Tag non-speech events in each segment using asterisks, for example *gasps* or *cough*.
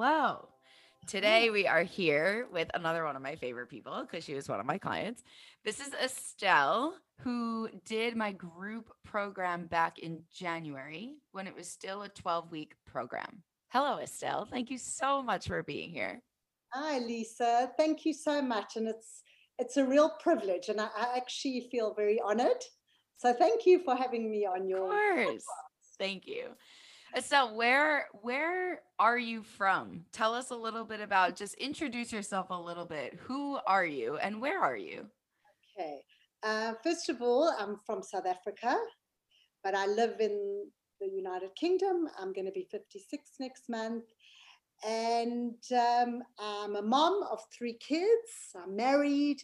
Hello. Today we are here with another one of my favorite people because she was one of my clients. This is Estelle, who did my group program back in January when it was still a 12 week program. Hello, Estelle. Thank you so much for being here. Hi, Lisa. Thank you so much. And it's it's a real privilege, and I, I actually feel very honored. So thank you for having me on your. Of course. Thank you. Estelle, where where are you from? Tell us a little bit about just introduce yourself a little bit. Who are you and where are you? Okay. Uh, first of all, I'm from South Africa, but I live in the United Kingdom. I'm going to be 56 next month. And um, I'm a mom of three kids. I'm married.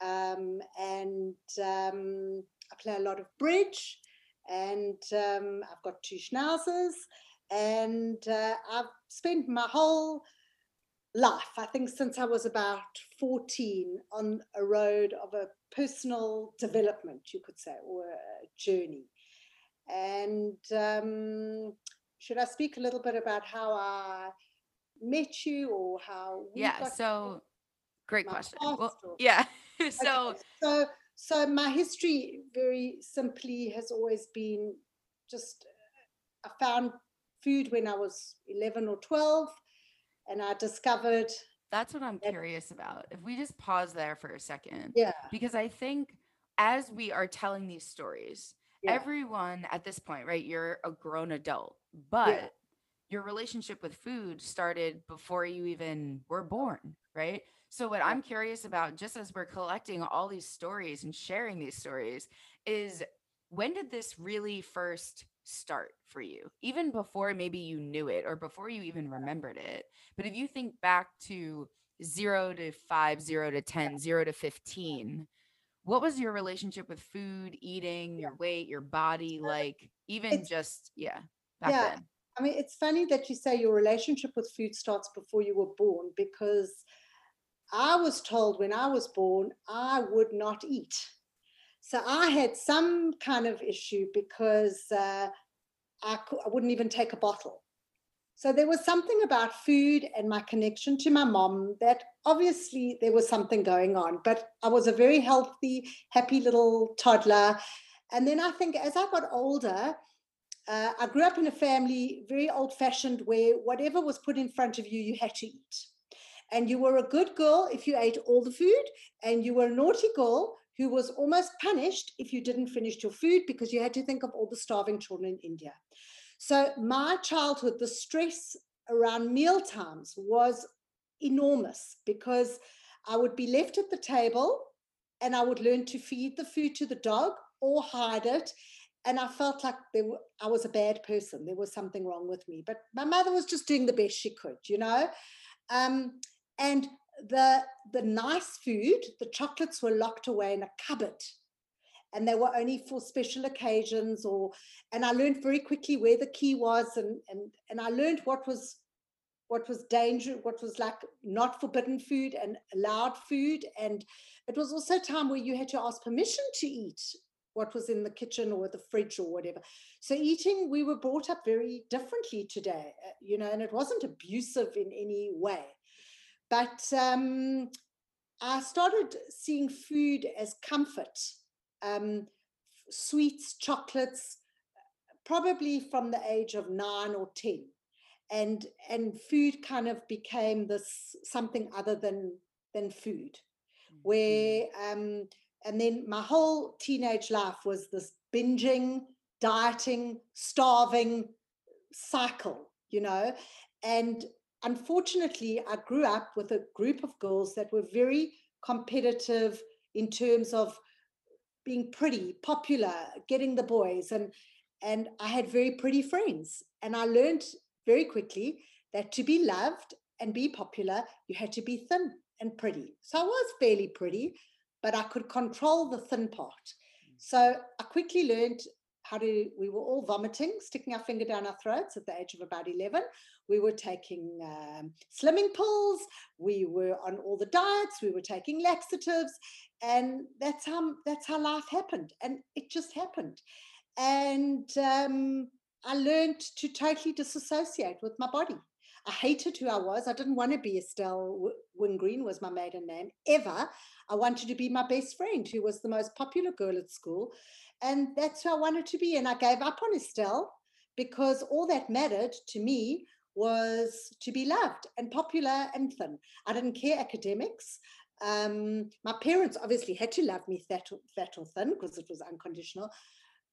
Um, and um, I play a lot of bridge and um, I've got two schnauzers, and uh, I've spent my whole life, I think since I was about 14, on a road of a personal development, you could say, or a journey. And um, should I speak a little bit about how I met you or how? yeah. So, great question. Well, yeah. *laughs* so, okay. so so my history, very simply, has always been just I found food when I was 11 or 12, and I discovered. That's what I'm that, curious about. If we just pause there for a second. Yeah. Because I think as we are telling these stories, yeah. everyone at this point, right? You're a grown adult, but yeah. your relationship with food started before you even were born, right? So, what I'm curious about, just as we're collecting all these stories and sharing these stories, is when did this really first start for you? Even before maybe you knew it or before you even remembered it. But if you think back to zero to five, zero to 10, zero to 15, what was your relationship with food, eating, your weight, your body like? Even it's, just, yeah, yeah. Then? I mean, it's funny that you say your relationship with food starts before you were born because I was told when I was born I would not eat. So I had some kind of issue because uh, I, I wouldn't even take a bottle. So there was something about food and my connection to my mom that obviously there was something going on, but I was a very healthy, happy little toddler. And then I think as I got older, uh, I grew up in a family very old fashioned where whatever was put in front of you, you had to eat and you were a good girl if you ate all the food, and you were a naughty girl who was almost punished if you didn't finish your food because you had to think of all the starving children in India. So, my childhood, the stress around meal times was enormous because I would be left at the table and I would learn to feed the food to the dog or hide it. And I felt like were, I was a bad person. There was something wrong with me. But my mother was just doing the best she could, you know. Um, and the the nice food the chocolates were locked away in a cupboard and they were only for special occasions or and i learned very quickly where the key was and and and i learned what was what was dangerous what was like not forbidden food and allowed food. And it was also a time where you had to ask permission to eat what was in the kitchen or the fridge or whatever. So eating we were brought up very differently today uh, you know and it wasn't abusive in any way. But um, I started seeing food as comfort, um, sweets, chocolates, probably from the age of nine or 10. And, and food kind of became this something other than, than food, mm-hmm. where, um, and then my whole teenage life was this binging, dieting, starving cycle, you know, and unfortunately, I grew up with a group of girls that were very competitive in terms of being pretty, popular, getting the boys, and and I had very pretty friends. And I learned very quickly that to be loved and be popular, you had to be thin and pretty. So I was fairly pretty, but I could control the thin part. So I quickly learned how to, we were all vomiting, sticking our finger down our throats at the age of about 11. We were taking um, slimming pills. We were on all the diets. We were taking laxatives, and that's how that's how life happened. And it just happened. And um, I learned to totally disassociate with my body. I hated who I was. I didn't want to be Estelle Wingreen was my maiden name ever. I wanted to be my best friend, who was the most popular girl at school. And that's who I wanted to be. And I gave up on Estelle because all that mattered to me was to be loved and popular and thin. I didn't care academics. Um, my parents obviously had to love me fat, fat or thin because it was unconditional.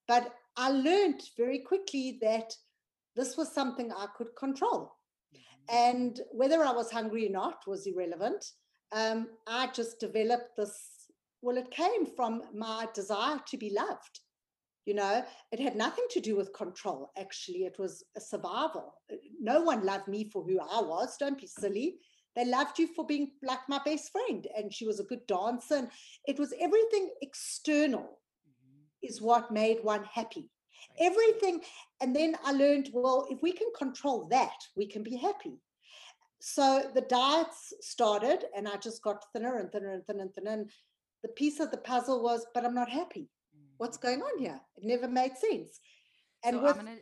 But I learned very quickly that this was something I could control. Mm-hmm. And whether I was hungry or not was irrelevant. Um, I just developed this well, it came from my desire to be loved. You know, it had nothing to do with control, actually. It was a survival. No one loved me for who I was. Don't be silly. They loved you for being like my best friend. And she was a good dancer. And it was everything external mm-hmm. is what made one happy. Everything. And then I learned, well, if we can control that, we can be happy. So the diets started, and I just got thinner and thinner and thinner and thinner. And the piece of the puzzle was, but I'm not happy. What's mm-hmm. going on here? It never made sense. And so with, I'm gonna,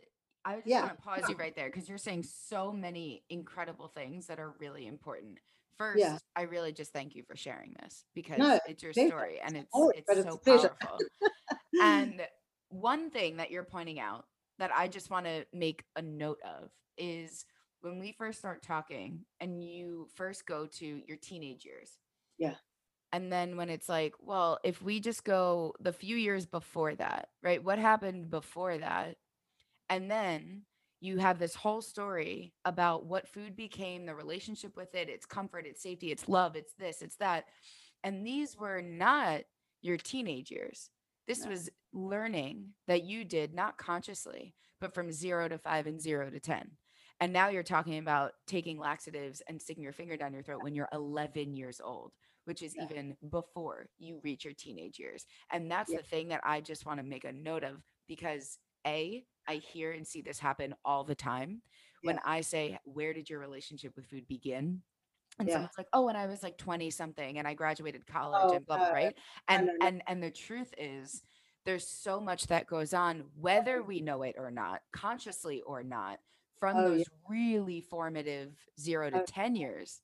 I just yeah. want to pause you right there because you're saying so many incredible things that are really important. First, yeah. I really just thank you for sharing this because no, it's your story and it's it's, it's so powerful. *laughs* and one thing that you're pointing out that I just want to make a note of is when we first start talking and you first go to your teenage years. Yeah. And then when it's like, well, if we just go the few years before that, right? What happened before that? And then you have this whole story about what food became, the relationship with it, its comfort, its safety, its love, it's this, it's that. And these were not your teenage years. This no. was learning that you did not consciously, but from zero to five and zero to 10. And now you're talking about taking laxatives and sticking your finger down your throat when you're 11 years old which is yeah. even before you reach your teenage years. And that's yeah. the thing that I just want to make a note of because A, I hear and see this happen all the time. Yeah. When I say, Where did your relationship with food begin? And someone's like, Oh, when I was like 20 something and I graduated college oh, and blah, blah, right? And and and the truth is there's so much that goes on, whether we know it or not, consciously or not, from oh, those really formative zero to 10 years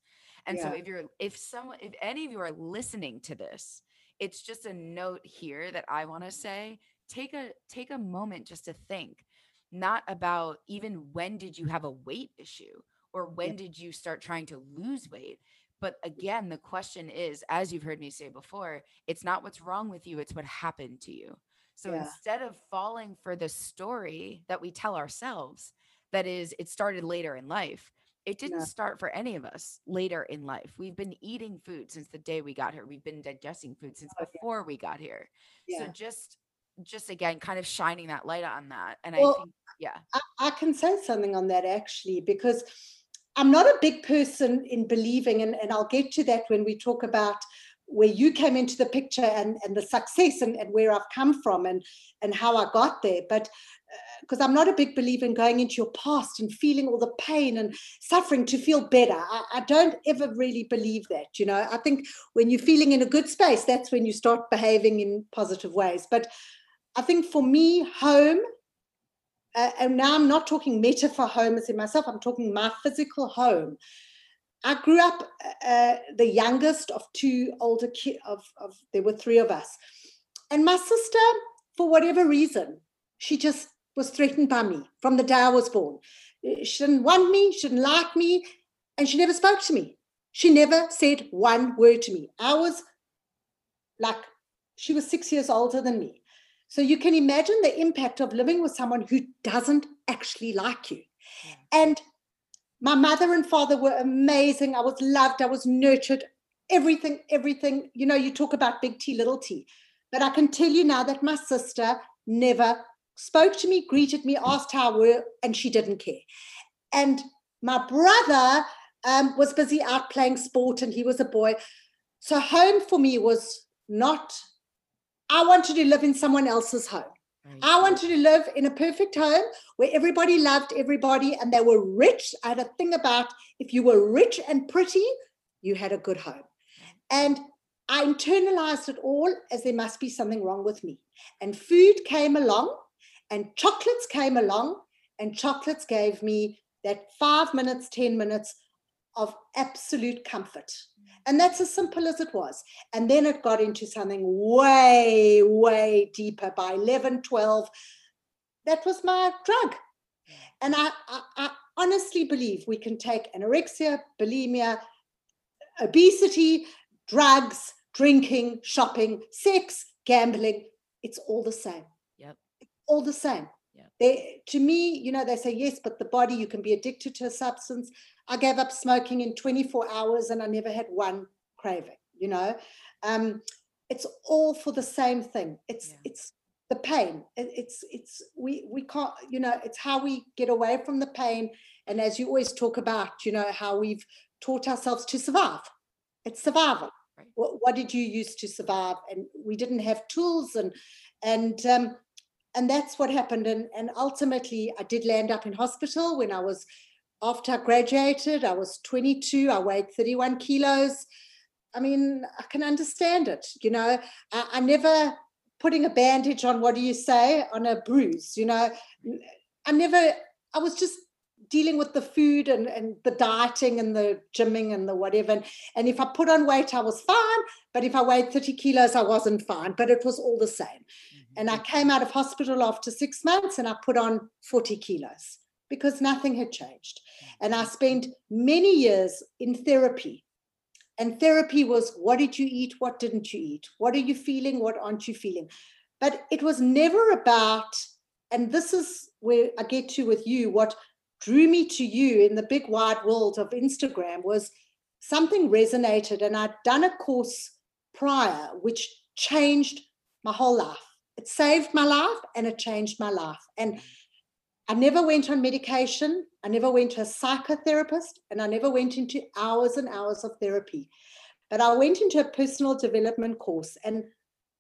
and yeah. so if you're if someone if any of you are listening to this, it's just a note here that I want to say, take a take a moment just to think not about even when did you have a weight issue or when yeah. did you start trying to lose weight but again the question is as you've heard me say before it's not what's wrong with you it's what happened to you so yeah. instead of falling for the story that we tell ourselves that is it started later in life it didn't yeah. start for any of us later in life. We've been eating food since the day we got here. We've been digesting food since oh, before yeah. we got here. Yeah. So just just again kind of shining that light on that. And well, I think yeah. I, I can say something on that actually because I'm not a big person in believing, and, and I'll get to that when we talk about where you came into the picture and, and the success and, and where I've come from and, and how I got there. But uh, because I'm not a big believer in going into your past and feeling all the pain and suffering to feel better. I, I, don't ever really believe that. You know, I think when you're feeling in a good space, that's when you start behaving in positive ways. But I think for me, home, uh, and now I'm not talking metaphor home as in myself, I'm talking my physical home. I grew up uh, the youngest of two older kids, of, of, there were three of us. And my sister, for whatever reason, she just was threatened by me from the day I was born. Uh, she didn't want me, she didn't like me, and she never spoke to me. She never said one word to me. I was like, she was six years older than me. So you can imagine the impact of living with someone who doesn't actually like you. And my mother and father were amazing. I was loved, I was nurtured, everything, everything. You know, you talk about big T, little t. But I can tell you now that my sister never spoke to me, greeted me, asked how we were, and she didn't care. And my brother um, was busy out playing sport, and he was a boy. So home for me was not. I wanted to live in someone else's home. Right. I wanted to live in a perfect home where everybody loved everybody and they were rich. I had a thing about if you were rich and pretty, you had a good home. And I internalized it all as there must be something wrong with me. And food came along, and chocolates came along, and chocolates gave me that five minutes, 10 minutes of absolute comfort. Mm. And that's as simple as it was. And then it got into something way, way deeper by 11, 12. That was my drug. Mm. And I, I, I honestly believe we can take anorexia, bulimia, obesity, drugs, drinking, shopping, sex, gambling. It's all the same. Yep. all the same. Yep. They, to me, you know, they say, yes, but the body, you can be addicted to a substance. I gave up smoking in 24 hours and I never had one craving, you know. Um, it's all for the same thing. It's yeah. it's the pain. It, it's it's we we can't, you know, it's how we get away from the pain. And as you always talk about, you know, how we've taught ourselves to survive. It's survival. Right. What, what did you use to survive? And we didn't have tools and and um, and that's what happened. And and ultimately I did land up in hospital when I was after I graduated, I was 22, I weighed 31 kilos. I mean, I can understand it. You know, I, I never putting a bandage on, what do you say, on a bruise, you know, I never, I was just dealing with the food and, and the dieting and the gymming and the whatever. And, and if I put on weight, I was fine. But if I weighed 30 kilos, I wasn't fine. But it was all the same. Mm-hmm. And I came out of hospital after six months and I put on 40 kilos because nothing had changed. Mm. And I spent many years in therapy. And therapy was what did you eat? What didn't you eat? What are you feeling? What aren't you feeling? But it was never about, and this is where I get to with you, what drew me to you in the big wide world of Instagram was something resonated. And I'd done a course prior which changed my whole life. It saved my life and it changed my life. And mm. I never went on medication. I never went to a psychotherapist, and I never went into hours and hours of therapy. But I went into a personal development course. And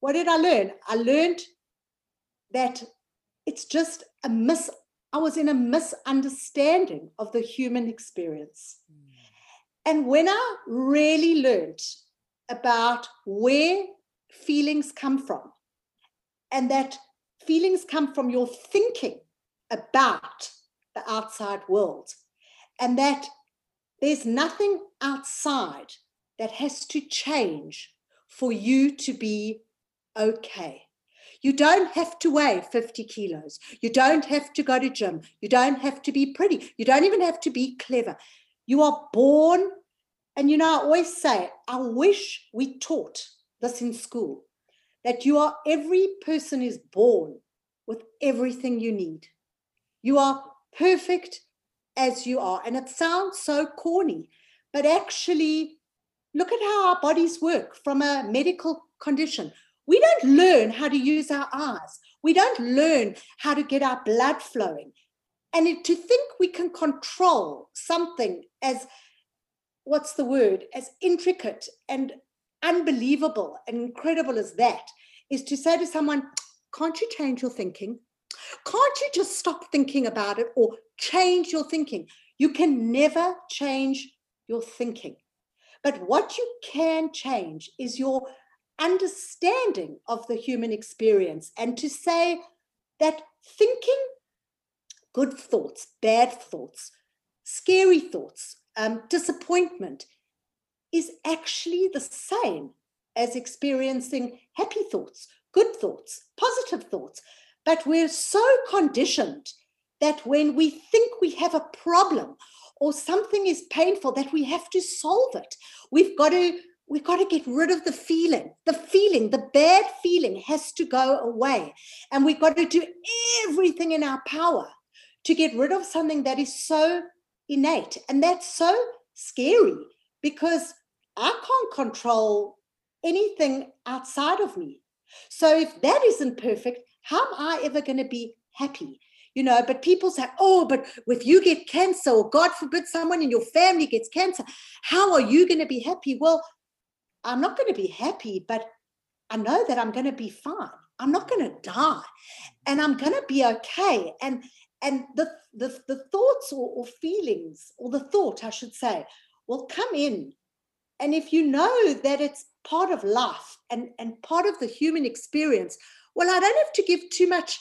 what did I learn? I learned that it's just a mis I was in a misunderstanding of the human experience. Mm. And when I really learned about where feelings come from, and that feelings come from your thinking about the outside world and that there's nothing outside that has to change for you to be okay. You don't have to weigh 50 kilos. You don't have to go to gym. You don't have to be pretty. You don't even have to be clever. You are born, and you know, I always say, I wish we taught this in school that you are every person is born with everything you need. You are perfect as you are. And it sounds so corny, but actually, look at how our bodies work from a medical condition. We don't learn how to use our eyes, we don't learn how to get our blood flowing. And to think we can control something as what's the word, as intricate and unbelievable and incredible as that is to say to someone, can't you change your thinking? Can't you just stop thinking about it or change your thinking? You can never change your thinking. But what you can change is your understanding of the human experience and to say that thinking good thoughts, bad thoughts, scary thoughts, um, disappointment is actually the same as experiencing happy thoughts, good thoughts, positive thoughts. But we're so conditioned that when we think we have a problem or something is painful, that we have to solve it. We've got to we've got to get rid of the feeling. The feeling, the bad feeling has to go away. And we've got to do everything in our power to get rid of something that is so innate. And that's so scary because I can't control anything outside of me. So if that isn't perfect, how am I ever going to be happy? You know, but people say, oh, but if you get cancer, or God forbid someone in your family gets cancer, how are you going to be happy? Well, I'm not going to be happy, but I know that I'm going to be fine. I'm not going to die and I'm going to be okay. And and the the, the thoughts or, or feelings or the thought, I should say, will come in. And if you know that it's part of life and, and part of the human experience, well, I don't have to give too much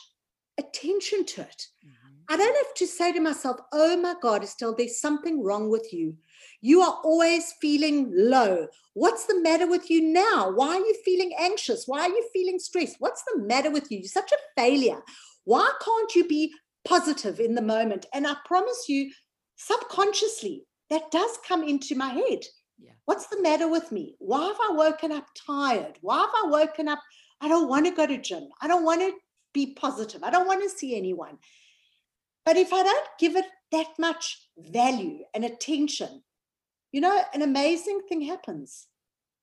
attention to it. Mm-hmm. I don't have to say to myself, oh my God, Estelle, there's something wrong with you. You are always feeling low. What's the matter with you now? Why are you feeling anxious? Why are you feeling stressed? What's the matter with you? You're such a failure. Why can't you be positive in the moment? And I promise you, subconsciously, that does come into my head. Yeah. What's the matter with me? Why have I woken up tired? Why have I woken up? I don't want to go to gym. I don't want to be positive. I don't want to see anyone. But if I don't give it that much value and attention, you know, an amazing thing happens.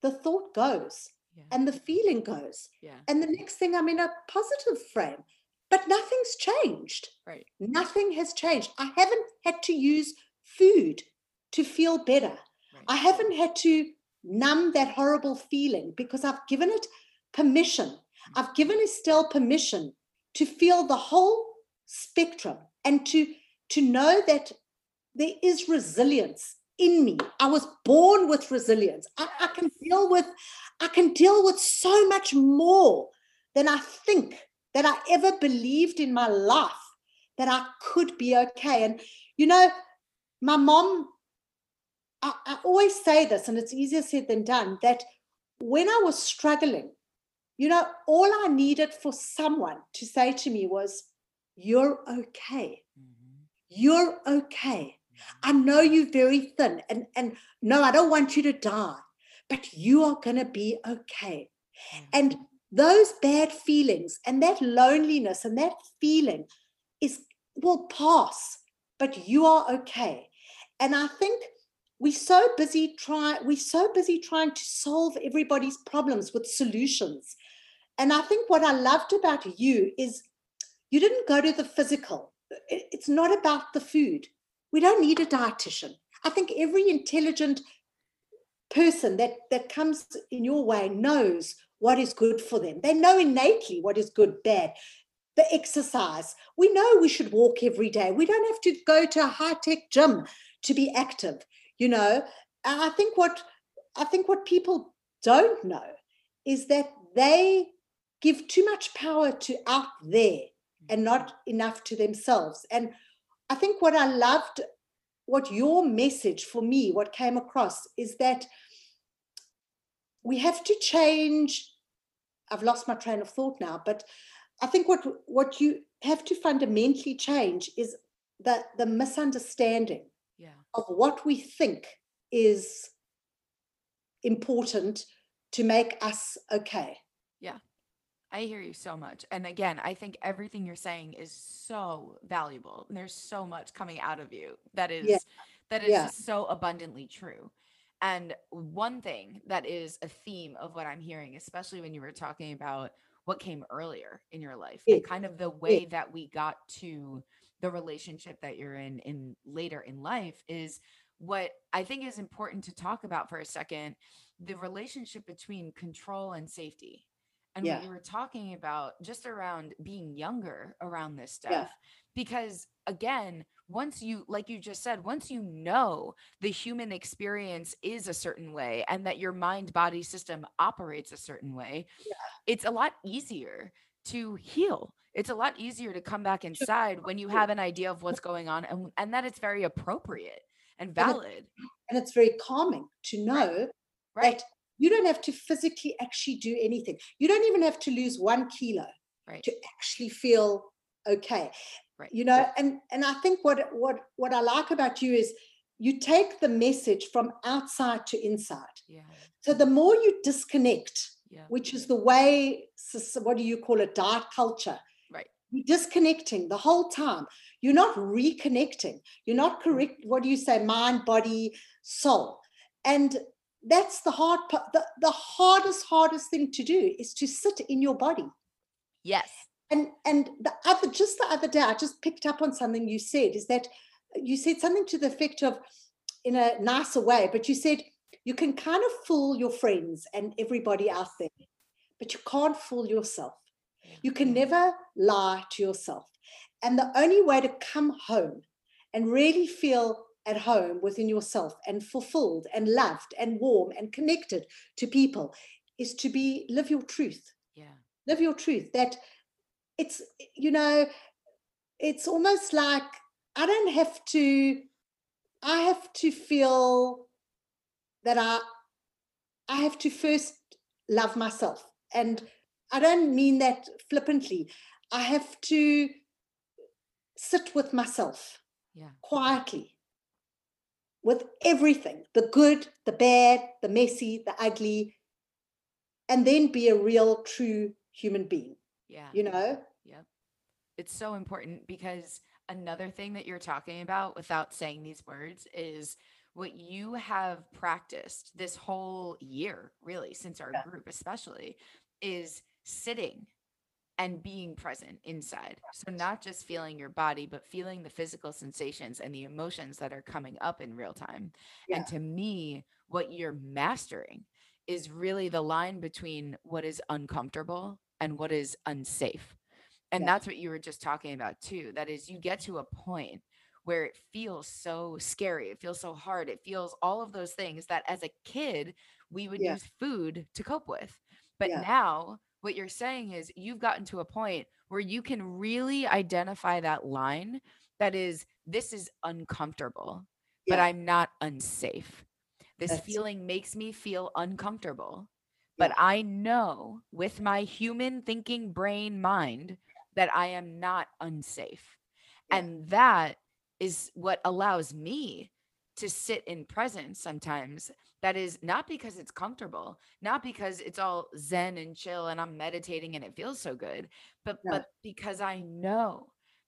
The thought goes yeah. and the feeling goes. Yeah. And the next thing I'm in a positive frame. But nothing's changed. Right. Nothing has changed. I haven't had to use food to feel better. Right. I haven't had to numb that horrible feeling because I've given it permission. I've given Estelle permission to feel the whole spectrum and to to know that there is resilience in me. I was born with resilience. I, I, can deal with, I can deal with so much more than I think that I ever believed in my life that I could be okay. And you know, my mom, I, I always say this, and it's easier said than done, that when I was struggling, you know, all I needed for someone to say to me was, You're okay. Mm-hmm. You're okay. I know you're very thin, and, and no, I don't want you to die, but you are going to be okay. Mm-hmm. And those bad feelings and that loneliness and that feeling is will pass, but you are okay. And I think we're so busy trying we're so busy trying to solve everybody's problems with solutions and i think what i loved about you is you didn't go to the physical it's not about the food we don't need a dietitian. I think every intelligent person that, that comes in your way knows what is good for them. They know innately what is good, bad. The exercise. We know we should walk every day. We don't have to go to a high-tech gym to be active, you know. I think what I think what people don't know is that they give too much power to out there and not mm-hmm. enough to themselves. And I think what I loved, what your message for me, what came across is that we have to change. I've lost my train of thought now, but I think what what you have to fundamentally change is the the misunderstanding yeah. of what we think is important to make us okay. Yeah. I hear you so much. And again, I think everything you're saying is so valuable. And there's so much coming out of you that is yeah. that is yeah. so abundantly true. And one thing that is a theme of what I'm hearing, especially when you were talking about what came earlier in your life yeah. and kind of the way that we got to the relationship that you're in in later in life is what I think is important to talk about for a second the relationship between control and safety and yeah. we were talking about just around being younger around this stuff yeah. because again once you like you just said once you know the human experience is a certain way and that your mind body system operates a certain way yeah. it's a lot easier to heal it's a lot easier to come back inside when you have an idea of what's going on and, and that it's very appropriate and valid and it's, and it's very calming to know right. Right. that you don't have to physically actually do anything. You don't even have to lose one kilo right. to actually feel okay. Right. You know, and and I think what what what I like about you is you take the message from outside to inside. Yeah. So the more you disconnect, yeah. which is the way what do you call it diet culture right you're disconnecting the whole time you're not reconnecting you're not mm-hmm. correct what do you say mind body soul and that's the hard part the, the hardest hardest thing to do is to sit in your body. Yes. And and the other just the other day i just picked up on something you said is that you said something to the effect of in a nicer way but you said you can kind of fool your friends and everybody out there but you can't fool yourself. You can never lie to yourself. And the only way to come home and really feel at home within yourself and fulfilled and loved and warm and connected to people is to be live your truth. Yeah. Live your truth. That it's, you know, it's almost like I don't have to, I have to feel that I I have to first love myself. And I don't mean that flippantly. I have to sit with myself yeah. quietly with everything the good, the bad, the messy, the ugly, and then be a real, true human being. Yeah. You know? Yeah. It's so important because another thing that you're talking about without saying these words is what you have practiced this whole year, really, since our yeah. group, especially, is sitting and being present inside. So, not just feeling your body, but feeling the physical sensations and the emotions that are coming up in real time. Yeah. And to me, what you're mastering is really the line between what is uncomfortable and what is unsafe. And yeah. that's what you were just talking about, too. That is, you get to a point where it feels so scary. It feels so hard. It feels all of those things that as a kid, we would yeah. use food to cope with. But now, what you're saying is you've gotten to a point where you can really identify that line that is, this is uncomfortable, yeah. but I'm not unsafe. This That's... feeling makes me feel uncomfortable. But I know with my human thinking brain mind that I am not unsafe. And that is what allows me to sit in presence sometimes that is not because it's comfortable not because it's all zen and chill and i'm meditating and it feels so good but yeah. but because i know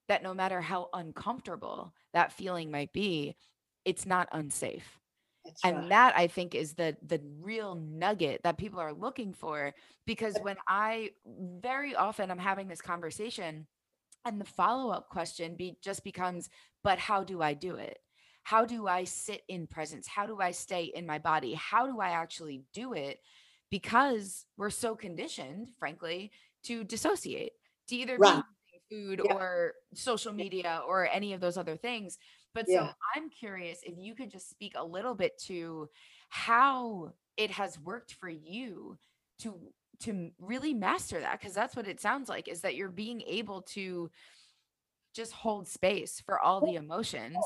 that no matter how uncomfortable that feeling might be it's not unsafe That's and right. that i think is the the real nugget that people are looking for because when i very often i'm having this conversation and the follow up question be, just becomes, but how do I do it? How do I sit in presence? How do I stay in my body? How do I actually do it? Because we're so conditioned, frankly, to dissociate, to either right. be food yeah. or social media or any of those other things. But yeah. so I'm curious if you could just speak a little bit to how it has worked for you to to really master that because that's what it sounds like is that you're being able to just hold space for all the emotions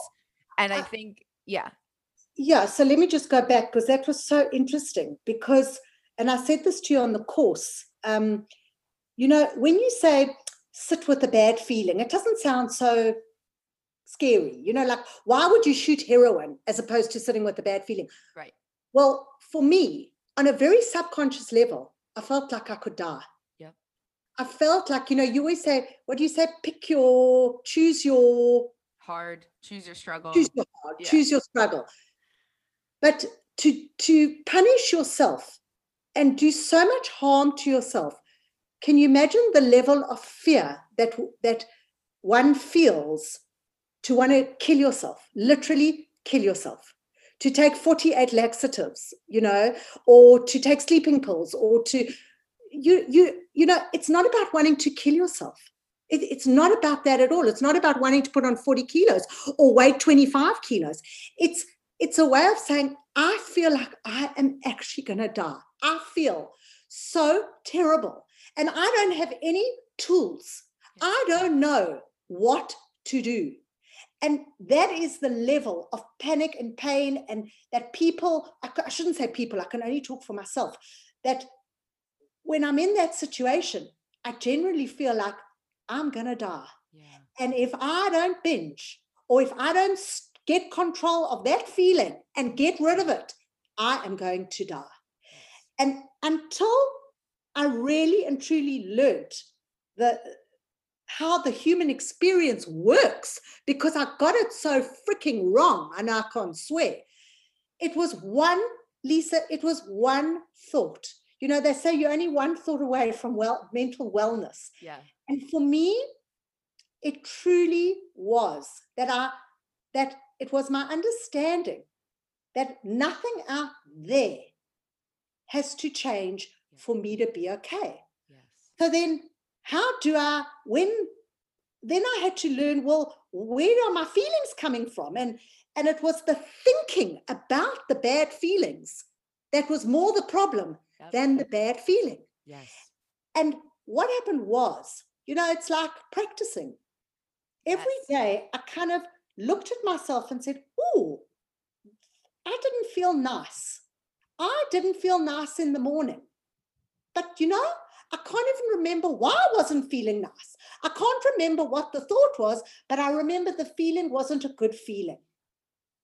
and i think yeah yeah so let me just go back because that was so interesting because and i said this to you on the course um you know when you say sit with a bad feeling it doesn't sound so scary you know like why would you shoot heroin as opposed to sitting with a bad feeling right well for me on a very subconscious level I felt like I could die. Yeah. I felt like, you know, you always say, what do you say? Pick your, choose your hard, choose your struggle. Choose your hard, yeah. choose your struggle. But to to punish yourself and do so much harm to yourself, can you imagine the level of fear that that one feels to want to kill yourself, literally kill yourself? to take 48 laxatives, you know, or to take sleeping pills, or to you you you know, it's not about wanting to kill yourself. It, it's not about that at all. It's not about wanting to put on 40 kilos or weigh 25 kilos. It's it's a way of saying, I feel like I am actually gonna die. I feel so terrible. And I don't have any tools. I don't know what to do. And that is the level of panic and pain, and that people, I shouldn't say people, I can only talk for myself, that when I'm in that situation, I generally feel like I'm going to die. Yeah. And if I don't binge, or if I don't get control of that feeling and get rid of it, I am going to die. And until I really and truly learned the how the human experience works because I got it so freaking wrong and I can't swear. It was one, Lisa, it was one thought. You know, they say you're only one thought away from well mental wellness. Yeah. And for me, it truly was that I that it was my understanding that nothing out there has to change for me to be okay. Yes. So then how do I, when, then I had to learn, well, where are my feelings coming from? And, and it was the thinking about the bad feelings that was more the problem than the bad feeling. Yes. And what happened was, you know, it's like practicing. Every yes. day, I kind of looked at myself and said, Oh, I didn't feel nice. I didn't feel nice in the morning. But you know, I can't even remember why I wasn't feeling nice. I can't remember what the thought was, but I remember the feeling wasn't a good feeling.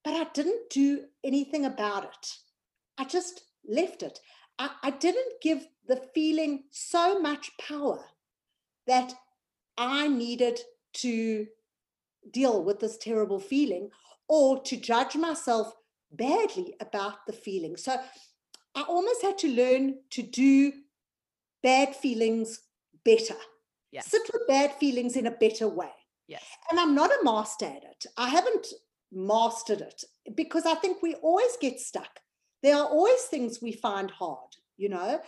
But I didn't do anything about it. I just left it. I, I didn't give the feeling so much power that I needed to deal with this terrible feeling or to judge myself badly about the feeling. So I almost had to learn to do bad feelings better. Yes. Sit with bad feelings in a better way. Yes. And I'm not a master at it. I haven't mastered it because I think we always get stuck. There are always things we find hard, you know,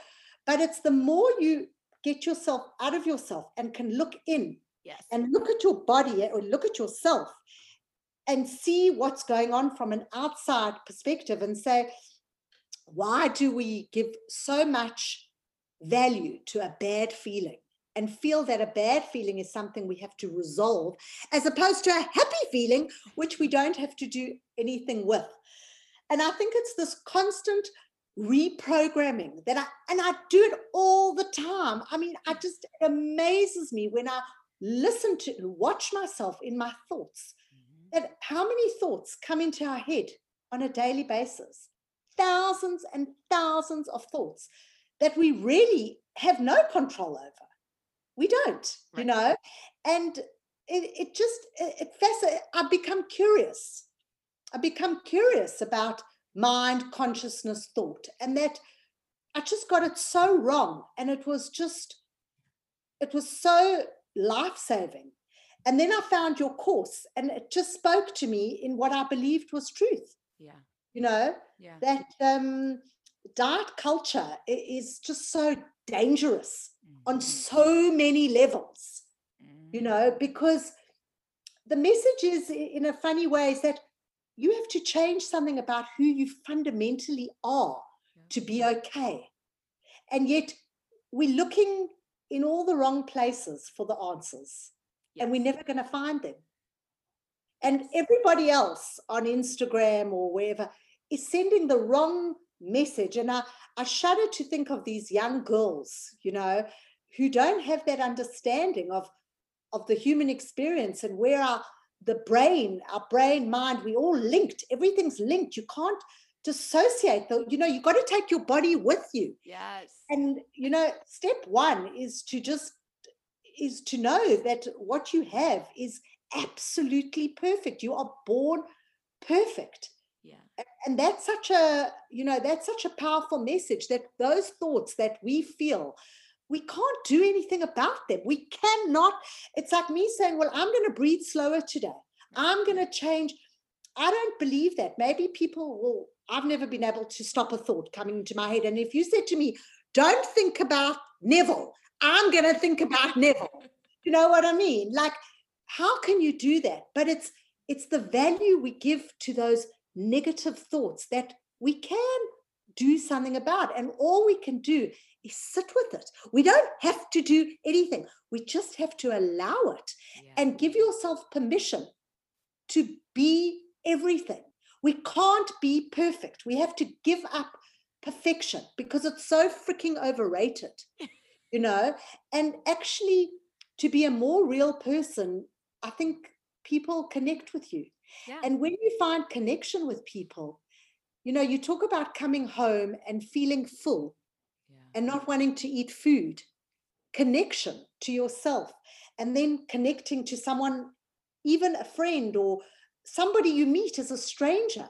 but it's the more you get yourself out of yourself and can look in yes. and look at your body eh, or look at yourself and see what's going on from an outside perspective and say, why do we give so much value to a bad feeling and feel that a bad feeling is something we have to resolve as opposed to a happy feeling, which we don't have to do anything with? And I think it's this constant reprogramming that I, and I do it all the time. I mean, I just, it amazes me when I listen to watch myself in my thoughts mm-hmm. that how many thoughts come into our head on a daily basis? Thousands and thousands of thoughts that we really have no control over. We don't, right. you know, and it, it just it, it fascinates. I become curious. I become curious about mind, consciousness, thought, and that I just got it so wrong, and it was just it was so life saving and then I found your course and it just spoke to me in what I believed was truth. Yeah. You know, yeah. that um, diet culture is just so dangerous mm-hmm. on so many levels, mm-hmm. you know, because the message is in a funny way is that you have to change something about who you fundamentally are to be okay. And yet we're looking in all the wrong places for the answers yes. and we're never going to find them. And everybody else on Instagram or wherever is sending the wrong message. And I, I shudder to think of these young girls, you know, who don't have that understanding of, of the human experience and where our the brain, our brain, mind, we all linked. Everything's linked. You can't dissociate the, you know, you've got to take your body with you. Yes. And you know, step one is to just is to know that what you have is absolutely perfect. You are born perfect. Yeah. And that's such a, you know, that's such a powerful message that those thoughts that we feel, we can't do anything about them. We cannot. It's like me saying, well, I'm going to breathe slower today. I'm mm-hmm. going to change. I don't believe that. Maybe people will, I've never been able to stop a thought coming into my head. And if you said to me, don't think about Neville, I'm going to think about *laughs* Neville. You know what I mean? Like, how can you do that? But it's it's the value we give to those negative thoughts that we can do something about. And all we can do is sit with it. We don't have to do anything. We just have to allow it yeah. and give yourself permission to be everything. We can't be perfect. We have to give up perfection because it's so freaking overrated. *laughs* you know, and actually to be a more real person, I think people connect with you. Yeah. And when you find connection with people, you know, you talk about coming home and feeling full. And not wanting to eat food, connection to yourself, and then connecting to someone, even a friend or somebody you meet as a stranger.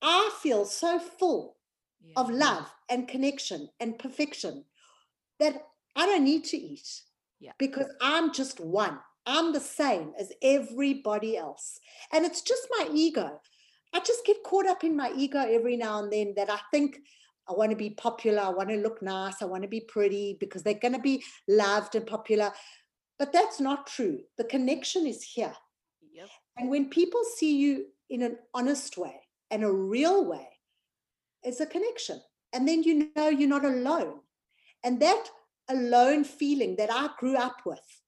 I feel so full yeah. of love and connection and perfection that I don't need to eat yeah. because I'm just one. I'm the same as everybody else. And it's just my ego. I just get caught up in my ego every now and then that I think I want to be popular. I want to look nice. I want to be pretty because they're going to be loved and popular. But that's not true. The connection is here. Yep. And when people see you in an honest way and a real way, it's a connection. And then you know you're not alone. And that alone feeling that I grew up with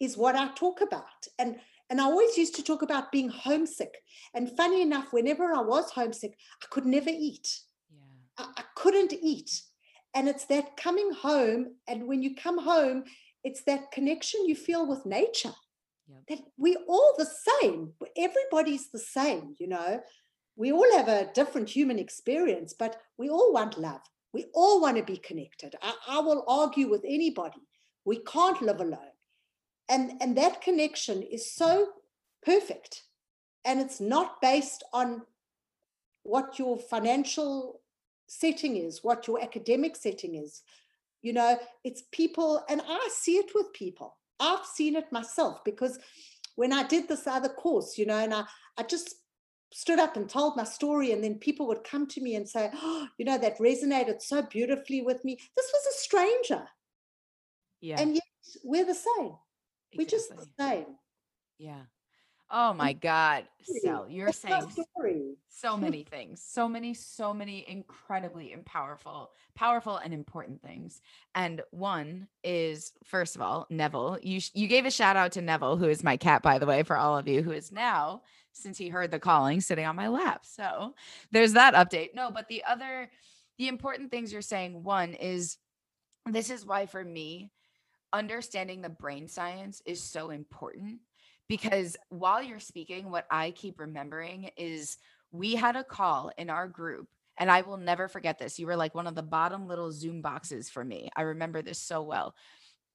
is what I talk about. And and I always used to talk about being homesick. And funny enough, whenever I was homesick, I could never eat. I couldn't eat. And it's that coming home. And when you come home, it's that connection you feel with nature. Yep. That we're all the same. Everybody's the same, you know. We all have a different human experience, but we all want love. We all want to be connected. I, I will argue with anybody. We can't live alone. And, and that connection is so perfect. And it's not based on what your financial setting is, what your academic setting is. You know, it's people, and I see it with people. I've seen it myself because when I did this other course, you know, and I, I just stood up and told my story, and then people would come to me and say, Oh, you know, that resonated so beautifully with me. This was a stranger. Yeah. And yet we're the same. We're just the same. Yeah. Oh my God. Sel, you're my saying so many things so many so many incredibly and powerful powerful and important things and one is first of all neville you sh- you gave a shout out to neville who is my cat by the way for all of you who is now since he heard the calling sitting on my lap so there's that update no but the other the important things you're saying one is this is why for me understanding the brain science is so important because while you're speaking what i keep remembering is we had a call in our group and I will never forget this. You were like one of the bottom little Zoom boxes for me. I remember this so well.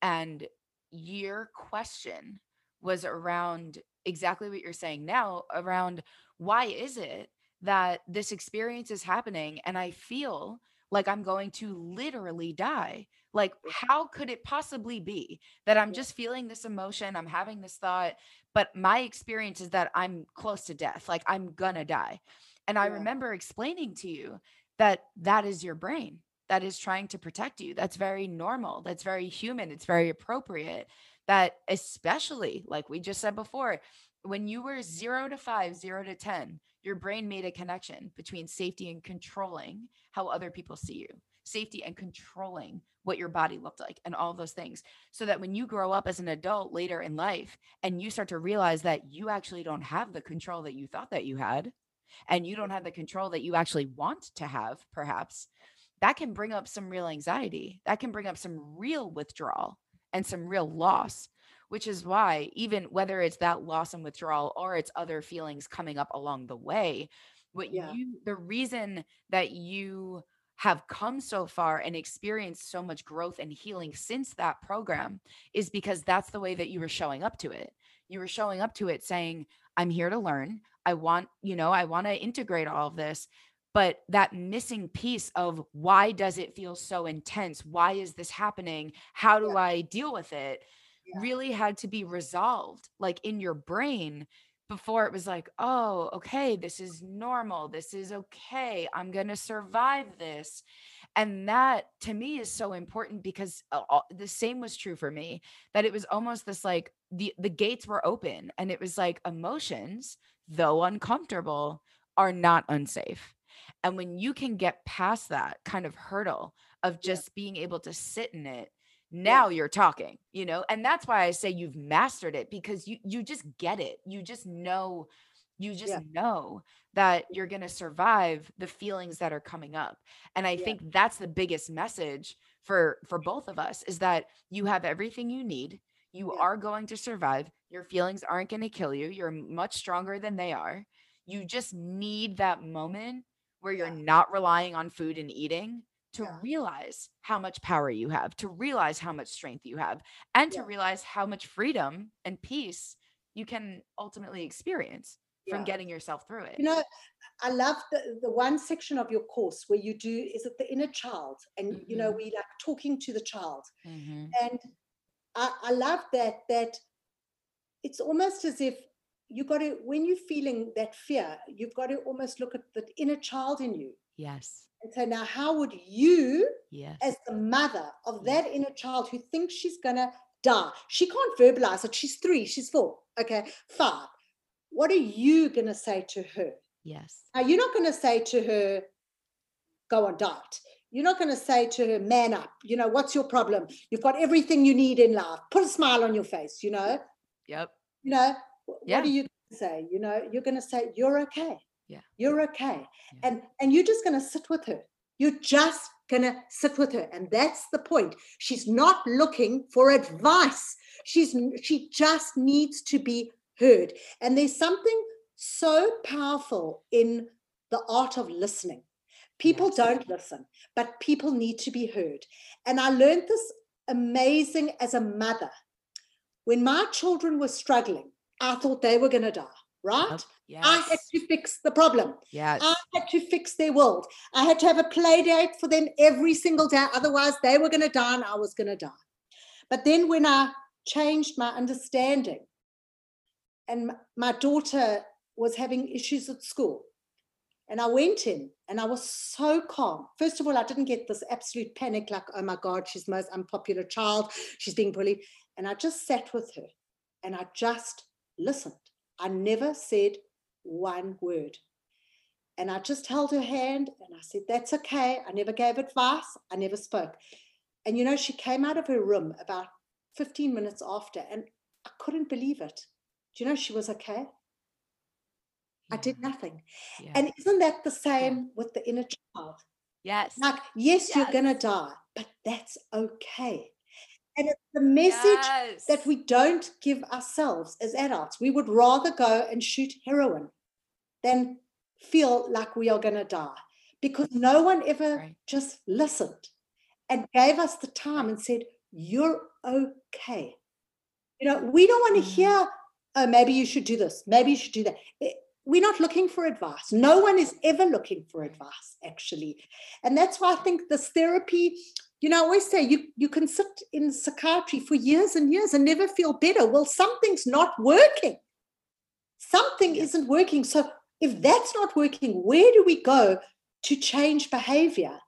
And your question was around exactly what you're saying now around why is it that this experience is happening and I feel like I'm going to literally die? Like, how could it possibly be that I'm just feeling this emotion? I'm having this thought, but my experience is that I'm close to death. Like, I'm gonna die. And I remember explaining to you that that is your brain that is trying to protect you. That's very normal. That's very human. It's very appropriate. That, especially like we just said before, when you were zero to five, zero to 10, your brain made a connection between safety and controlling how other people see you, safety and controlling what your body looked like, and all those things. So that when you grow up as an adult later in life and you start to realize that you actually don't have the control that you thought that you had, and you don't have the control that you actually want to have, perhaps, that can bring up some real anxiety. That can bring up some real withdrawal and some real loss, which is why, even whether it's that loss and withdrawal or it's other feelings coming up along the way, what Yeah. you, the reason that you have come so far and experienced so much growth and healing since that program is because that's the way that you were showing up to it. You were showing up to it saying, I'm here to learn. I want, you know, I want to integrate all of this. But that missing piece of why does it feel so intense? Why is this happening? How do Yeah. I deal with it? Yeah. Really had to be resolved, like in your brain, before it was like, oh, okay, this is normal. This is okay. I'm going to survive this. And that to me is so important because uh, the same was true for me that it was almost this like the the gates were open and it was like emotions though uncomfortable are not unsafe and when you can get past that kind of hurdle of Yeah. just being able to sit in it now you're talking you know and that's why i say you've mastered it because you you just get it you just know you just Yeah. know that you're going to survive the feelings that are coming up and i Yeah. think that's the biggest message for for both of us is that you have everything you need you Yeah. are going to survive your feelings aren't going to kill you you're much stronger than they are you just need that moment where you're not relying on food and eating to realize how much power you have to realize how much strength you have and to realize how much freedom and peace you can ultimately experience from getting yourself through it You know, I love the, the one section of your course where you do is it the inner child, and you know Mhm. we like talking to the child, Mhm. and I, I love that that it's almost as if you got to when you're feeling that fear, you've got to almost look at the inner child in you. Yes. And so now, how would you, yes. as the mother of that inner child who thinks she's going to die, she can't verbalize it. She's three, she's four, okay, five. What are you going to say to her? Yes. Now, you're not going to say to her, go on diet. You're not going to say to her, man up. You know, what's your problem? You've got everything you need in life. Put a smile on your face, you know? Yep. You know, yeah. what are you going to say you know you're going to say you're okay yeah. You're okay. Yeah. and and you're just going to sit with her. You're just going to sit with her. And that's the point. She's not looking for advice. She's she just needs to be heard. And there's something so powerful in the art of listening. People don't listen but people need to be heard. And i learned this amazing as a mother. When my children were struggling I thought they were going to die, right? Yes. I had to fix the problem. Yes. I had to fix their world. I had to have a play date for them every single day. Otherwise, they were going to die and I was going to die. But then when I changed my understanding and my daughter was having issues at school, and I went in and I was so calm. First of all, I didn't get this absolute panic like, oh my God, she's the most unpopular child. She's being bullied. And I just sat with her and I just listened. I never said one word. And I just held her hand and I said, That's okay. I never gave advice. I never spoke. And you know, she came out of her room about 15 minutes after, and I couldn't believe it. Do you know she was okay? Yeah. I did mm. nothing. Yeah. And isn't that the same yeah. with the inner child? Yes. Like, yes, yes. you're going to die, but that's okay. And it's the message yes. that we don't give ourselves as adults. We would rather go and shoot heroin than feel like we are going to die because no one ever right. just listened and gave us the time and said, You're okay. You know, we don't want to mm. hear, Oh, maybe you should do this, maybe you should do that. It, we're not looking for advice. No one is ever looking for advice, actually. And that's why I think this therapy you know, I always say you, you can sit in psychiatry for years and years and never feel better. Well, something's not working. Something isn't working. So if that's not working, where do we go to change behavior?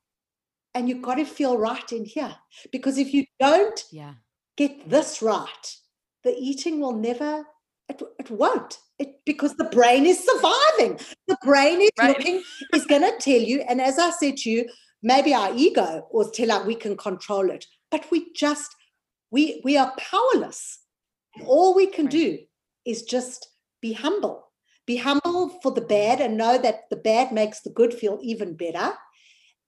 And you've got to feel right in here. Because if you don't yeah. get this right, the eating will never, it, it won't. It, because the brain is surviving. The brain is right. looking, is going to tell you. And as I said to you, maybe our ego will tell us we can control it but we just we we are powerless. All we can right. do is just be humble. Be humble for the bad and know that the bad makes the good feel even better.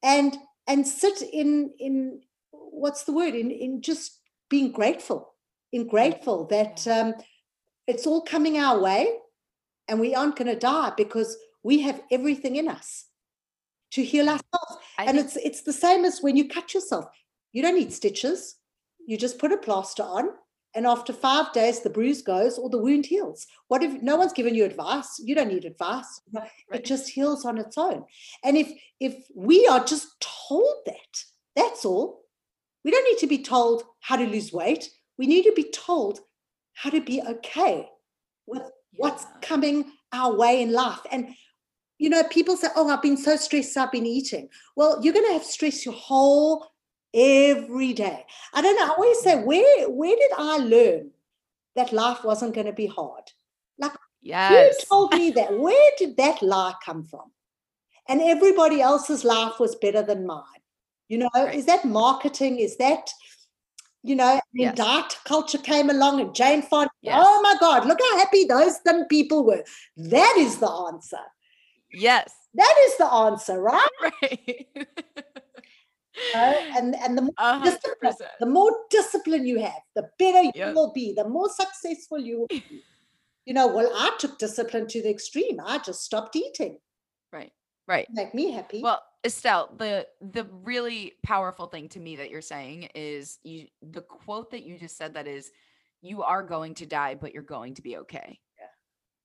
And and sit in in what's the word? In in just being grateful. In grateful that um, it's all coming our way and we aren't going to die because we have everything in us to heal ourselves. I and think- it's it's the same as when you cut yourself. You don't need stitches. You just put a plaster on, and after five days, the bruise goes or the wound heals. What if no one's given you advice? You don't need advice. Right. It just heals on its own. And if if we are just told that, that's all. We don't need to be told how to lose weight. We need to be told how to be okay with yeah. what's coming our way in life. And you know, people say, oh, I've been so stressed, I've been eating. Well, you're going to have stress your whole every day. I don't know. I always say, mm. where, where did I learn that life wasn't going to be hard? Like, yes. who told me that? *laughs* Where did that lie come from? And everybody else's life was better than mine. You know, right. is that marketing? Is that, you know, yes. diet culture came along and Jane Fonda, yes. oh my God, look how happy those thin people were. That is the answer. Yes. That is the answer, right? *laughs* Right. uh, and and the more, discipline, the more discipline you have, the better you yep. will be, the more successful you will *laughs* be. you know, well, I took discipline to the extreme. I just stopped eating. Right. Right. Make me happy. Well, Estelle, the the really powerful thing to me that you're saying is you the quote that you just said that is you are going to die, but you're going to be okay.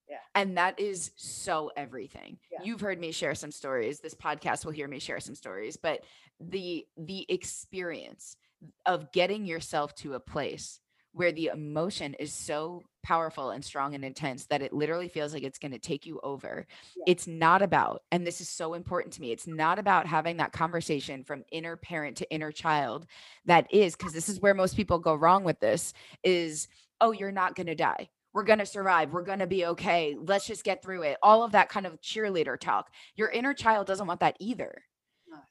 Yeah. And that is so everything. Yeah. You've heard me share some stories. This podcast will hear me share some stories, but the the experience of getting yourself to a place where the emotion is so powerful and strong and intense that it literally feels like it's going to take you over. Yeah. It's not about, and this is so important to me, it's not about having that conversation from inner parent to inner child. That is, because this is where most people go wrong with this is, oh, you're not going to die. We're going to survive. We're going to be okay. Let's just get through it. All of that kind of cheerleader talk. Your inner child doesn't want that either.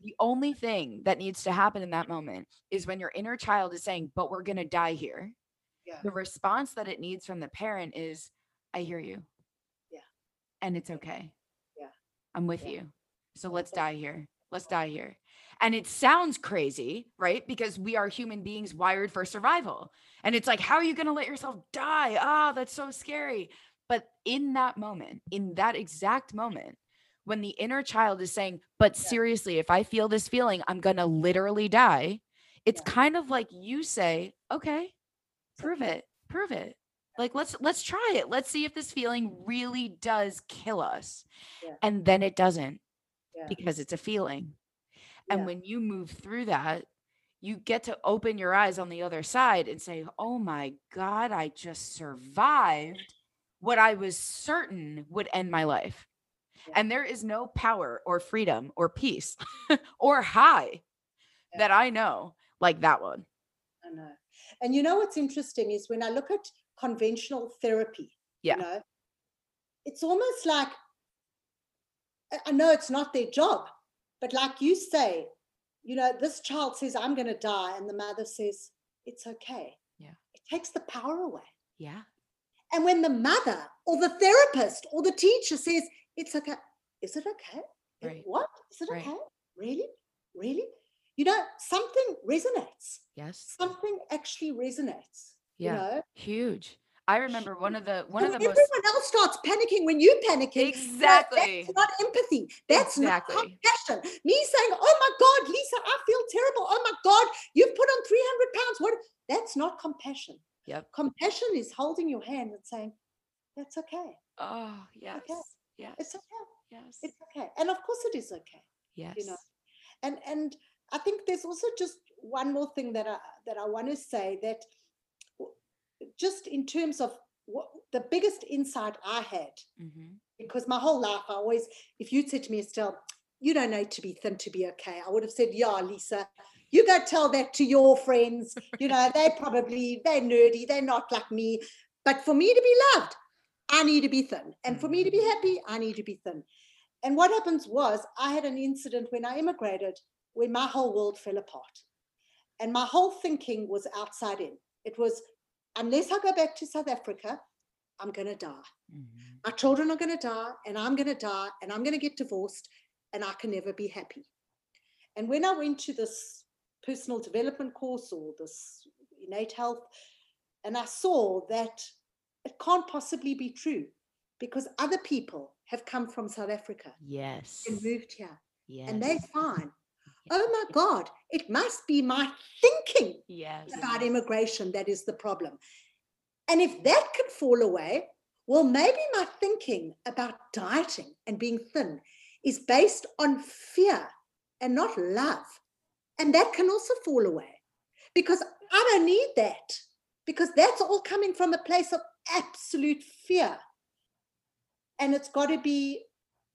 The only thing that needs to happen in that moment is when your inner child is saying, but we're going to die here yeah. the response that it needs from the parent is i hear you yeah and it's okay yeah i'm with yeah. you so let's die here let's die here and it sounds crazy right because we are human beings wired for survival and it's like how are you going to let yourself die? Ah oh, that's so scary. But in that moment in that exact moment when the inner child is saying but seriously if i feel this feeling i'm going to literally die it's yeah. kind of like you say okay prove it prove it. Like let's let's try it. Let's see if this feeling really does kill us. Yeah. and then it doesn't yeah. because it's a feeling. And when you move through that you get to open your eyes on the other side and say oh my god i just survived what i was certain would end my life. And there is no power or freedom or peace *laughs* or high that i know like that one. I know. And you know what's interesting is when I look at conventional therapy, yeah. you know, it's almost like I know it's not their job, but like you say, you know, this child says, I'm going to die. And the mother says, it's okay. Yeah. It takes the power away. Yeah. And when the mother or the therapist or the teacher says, it's okay, is it okay? Right. What? Is it right. okay? Really? Really? you know, something resonates. Yes. Something actually resonates. Yeah. You know? Huge. I remember one of the one of the everyone most everyone else starts panicking when you panicking. Exactly. That's not empathy. That's exactly. not compassion. Me saying, "Oh my God, Lisa, I feel terrible. Oh my God, you've put on three hundred pounds." What? That's not compassion. Yep. Compassion is holding your hand and saying, "That's okay." Oh yes. Okay. Yes. It's okay. Yes. It's okay. And of course, it is okay. Yes. You know, and and I think there's also just one more thing that I that I want to say that just in terms of what the biggest insight I had, mm-hmm. because my whole life I always, if you'd said to me, Estelle, you don't need to be thin to be okay, I would have said, Yeah, Lisa, you go tell that to your friends. You know, they probably they're nerdy, they're not like me. But for me to be loved, I need to be thin. And for me to be mm-hmm. happy, I need to be thin. And what happens was I had an incident when I immigrated when my whole world fell apart. And my whole thinking was outside in. It was, unless I go back to South Africa, I'm going to die. Mm-hmm. My children are going to die, and I'm going to die, and I'm going to get divorced, and I can never be happy. And when I went to this personal development course or this innate health, and I saw that it can't possibly be true because other people have come from South Africa. Yes. And moved here. Yes. And they're fine oh my God, it must be my thinking yes. about immigration that is the problem. And if that can fall away, well, maybe my thinking about dieting and being thin is based on fear and not love. And that can also fall away because I don't need that because that's all coming from a place of absolute fear. And it's got to be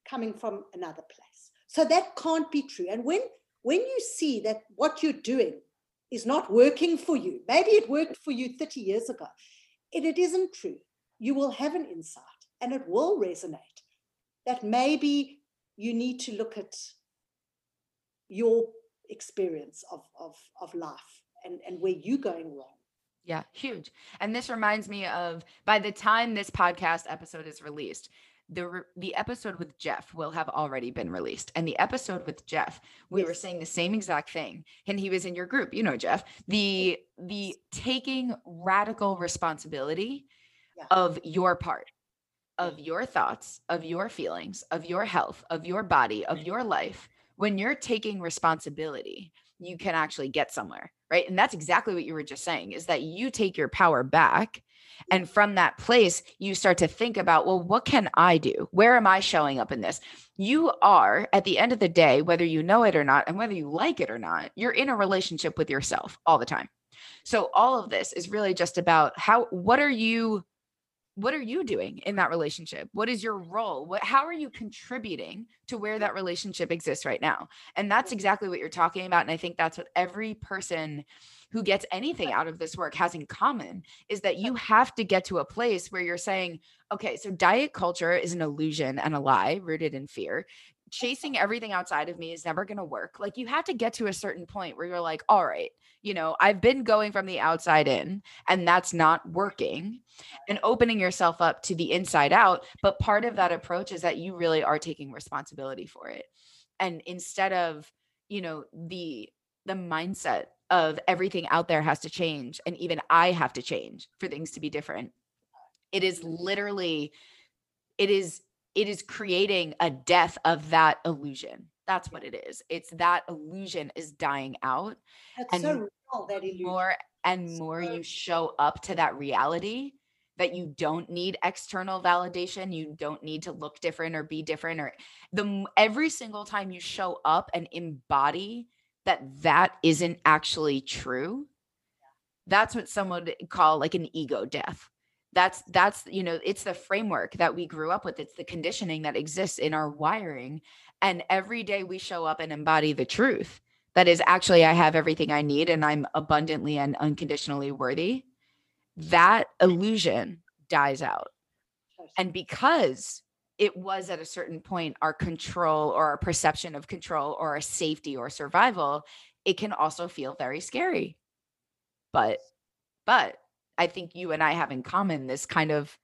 coming from another place. So that can't be true. And when when you see that what you're doing is not working for you, maybe it worked for you 30 years ago, and it isn't true, you will have an insight and it will resonate that maybe you need to look at your experience of, of, of life and, and where you're going wrong. Yeah, huge. And this reminds me of by the time this podcast episode is released, the the episode with Jeff will have already been released. And the episode with Jeff, we yes. were saying the same exact thing. And he was in your group, you know, Jeff. The the taking radical responsibility yeah. of your part, of mm. your thoughts, of your feelings, of your health, of your body, of your life. When you're taking responsibility, you can actually get somewhere, right? And that's exactly what you were just saying is that you take your power back and from that place, you start to think about, well, what can I do? Where am I showing up in this? You are, at the end of the day, whether you know it or not, and whether you like it or not, you're in a relationship with yourself all the time. So all of this is really just about how what are you what are you doing in that relationship? What is your role? What how are you contributing to where that relationship exists right now? And that's mm-hmm. exactly what you're talking about and i think that's what every person who gets anything out of this work has in common is that you have to get to a place where you're saying okay so diet culture is an illusion and a lie rooted in fear. Chasing everything outside of me is never going to work. Like you have to get to a certain point where you're like, all right, you know, I've been going from the outside in and that's not working and opening yourself up to the inside out. But part of that approach is that you really are taking responsibility for it. And instead of, you know, the the mindset of everything out there has to change and even I have to change for things to be different. It is literally it is it is creating a death of that illusion. That's what it is. It's that illusion is dying out. That's and so real, that illusion. more and more you show up to that reality that you don't need external validation, you don't need to look different or be different or the every single time you show up and embody that that isn't actually true. That's what someone would call like an ego death that's that's you know it's the framework that we grew up with it's the conditioning that exists in our wiring and every day we show up and embody the truth that is actually i have everything i need and i'm abundantly and unconditionally worthy that illusion dies out. And because it was at a certain point our control or our perception of control or our safety or survival it can also feel very scary. But but I think you and I have in common this kind of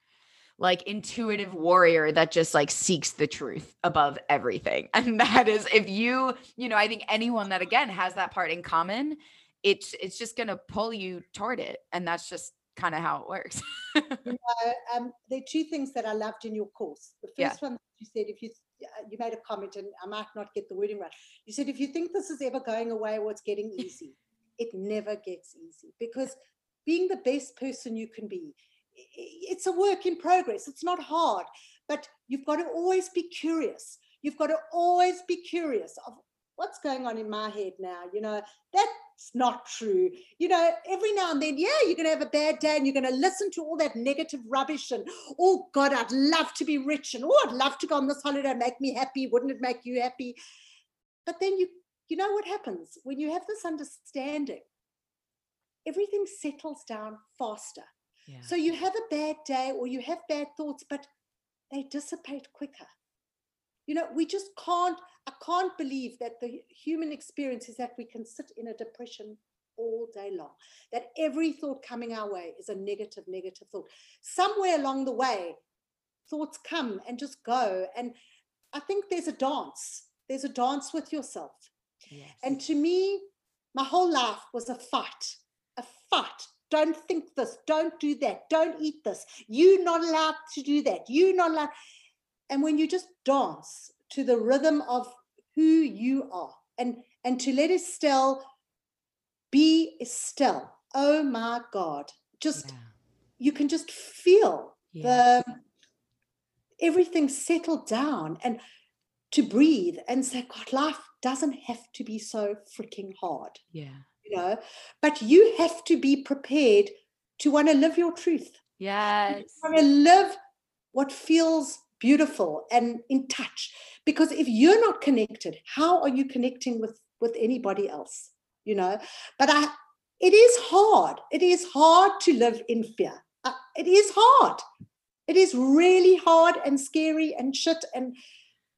like intuitive warrior that just like seeks the truth above everything. *laughs* And that is if you, you know, I think anyone that again has that part in common, it's it's just going to pull you toward it and that's just kind of how it works. you *laughs* know, um, there are two things that I loved in your course. The first yeah. one you said, if you uh, you made a comment, and I might not get the wording right. You said, if you think this is ever going away or it's getting *laughs* easy, it never gets easy because being the best person you can be. It's a work in progress. It's not hard, but you've got to always be curious. You've got to always be curious of what's going on in my head now. You know, that's not true. You know, every now and then, yeah, you're going to have a bad day and you're going to listen to all that negative rubbish and, oh God, I'd love to be rich and, oh, I'd love to go on this holiday, make me happy. Wouldn't it make you happy? But then you, you know what happens when you have this understanding everything settles down faster. Yeah. So you have a bad day or you have bad thoughts, but they dissipate quicker. You know, we just can't, I can't believe that the human experience is that we can sit in a depression all day long, that every thought coming our way is a negative, negative thought. Somewhere along the way, thoughts come and just go. And I think there's a dance, there's a dance with yourself. Yes. And to me, my whole life was a fight a fight. Don't think this. Don't do that. Don't eat this. You're not allowed to do that. You're not allowed. And when you just dance to the rhythm of who you are and and to let Estelle be Estelle. Oh my God. Just yeah. you can just feel yeah. the everything settled down and to breathe and say, God, life doesn't have to be so freaking hard. Yeah you know but you have to be prepared to want to live your truth. Yes. want to live what feels beautiful and in touch. Because if you're not connected how are you connecting with with anybody else you know? But i it is hard. It is hard to live in fear. Uh, it is hard. It is really hard and scary and shit and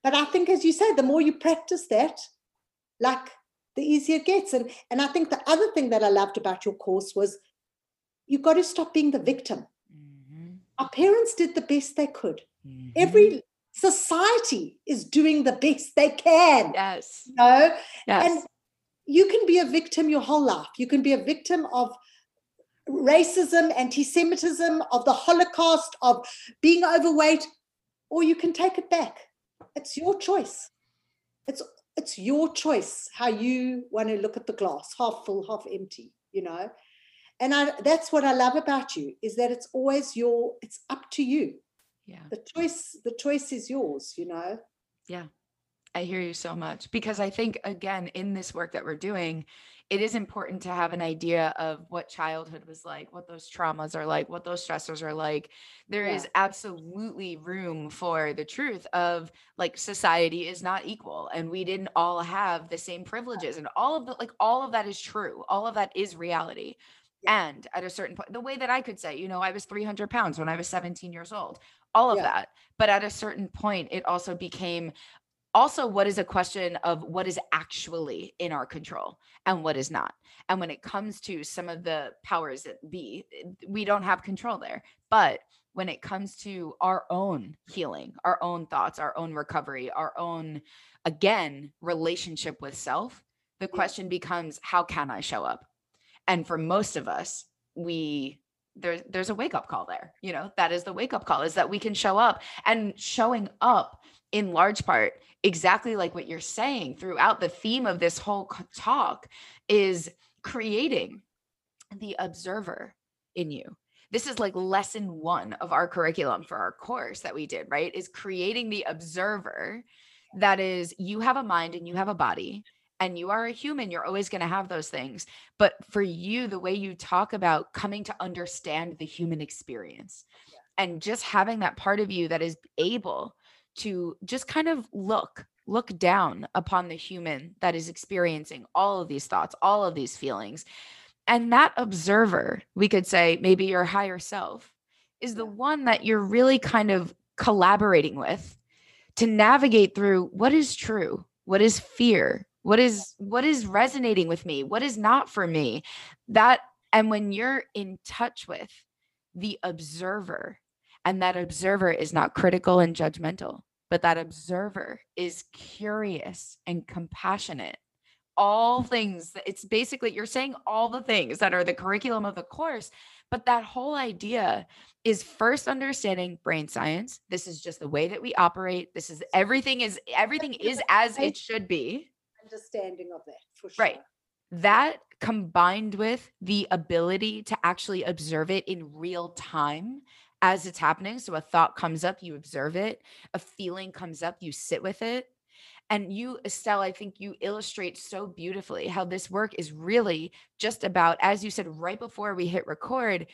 but i think as you said the more you practice that like the easier it gets. And, and I think the other thing that I loved about your course was you got to stop being the victim. Mm-hmm. Our parents did the best they could. Mm-hmm. Every society is doing the best they can. Yes. You know? Yes. And you can be a victim your whole life. You can be a victim of racism, anti Semitism, of the Holocaust, of being overweight, or you can take it back. It's your choice. It's it's your choice how you want to look at the glass half full half empty you know? And I, that's what i love about you is that it's always your it's up to you. Yeah. The choice the choice is yours you know? Yeah. I hear you so much because I think, again, in this work that we're doing, it is important to have an idea of what childhood was like, what those traumas are like, what those stressors are like. There yeah. is absolutely room for the truth of like society is not equal and we didn't all have the same privileges and all of the like all of that is true. All of that is reality. Yeah. And at a certain point, the way that I could say, you know, I was 300 pounds when I was 17 years old, all of yeah. that. But at a certain point, it also became also what is a question of what is actually in our control and what is not? And when it comes to some of the powers that be we don't have control there. But when it comes to our own healing our own thoughts our own recovery our own again relationship with self the question becomes how can i show up? And for most of us we there's there's a wake up call there you know? That is the wake up call is that we can show up. And showing up in large part exactly like what you're saying throughout the theme of this whole talk is creating the observer in you. This is like lesson one of our curriculum for our course that we did right? Is creating the observer that is you have a mind and you have a body and you are a human you're always going to have those things. But for you the way you talk about coming to understand the human experience and just having that part of you that is able to just kind of look look down upon the human that is experiencing all of these thoughts all of these feelings. And that observer we could say maybe your higher self is the one that you're really kind of collaborating with to navigate through what is true what is fear what is what is resonating with me what is not for me. That and when you're in touch with the observer and that observer is not critical and judgmental but that observer is curious and compassionate. All things it's basically you're saying all the things that are the curriculum of the course but that whole idea is first understanding brain science. This is just the way that we operate. This is everything is everything is as it should be. Understanding of that for sure. Right that combined with the ability to actually observe it in real time as it's happening. So a thought comes up, you observe it. A feeling comes up, you sit with it. And you, Estelle, I think you illustrate so beautifully how this work is really just about, as you said right before we hit record,